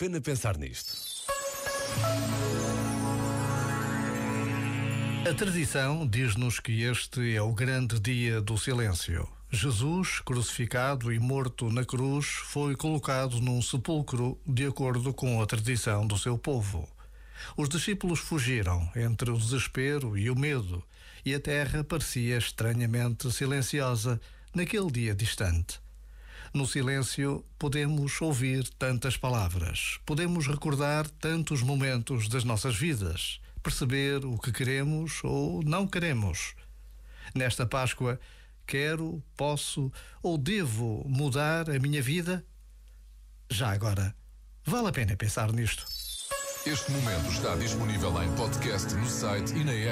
pena pensar nisto. A tradição diz-nos que este é o grande dia do silêncio. Jesus, crucificado e morto na cruz, foi colocado num sepulcro de acordo com a tradição do seu povo. Os discípulos fugiram entre o desespero e o medo, e a terra parecia estranhamente silenciosa naquele dia distante. No silêncio, podemos ouvir tantas palavras, podemos recordar tantos momentos das nossas vidas, perceber o que queremos ou não queremos. Nesta Páscoa, quero, posso ou devo mudar a minha vida? Já agora, vale a pena pensar nisto. Este momento está disponível em podcast no site e na app.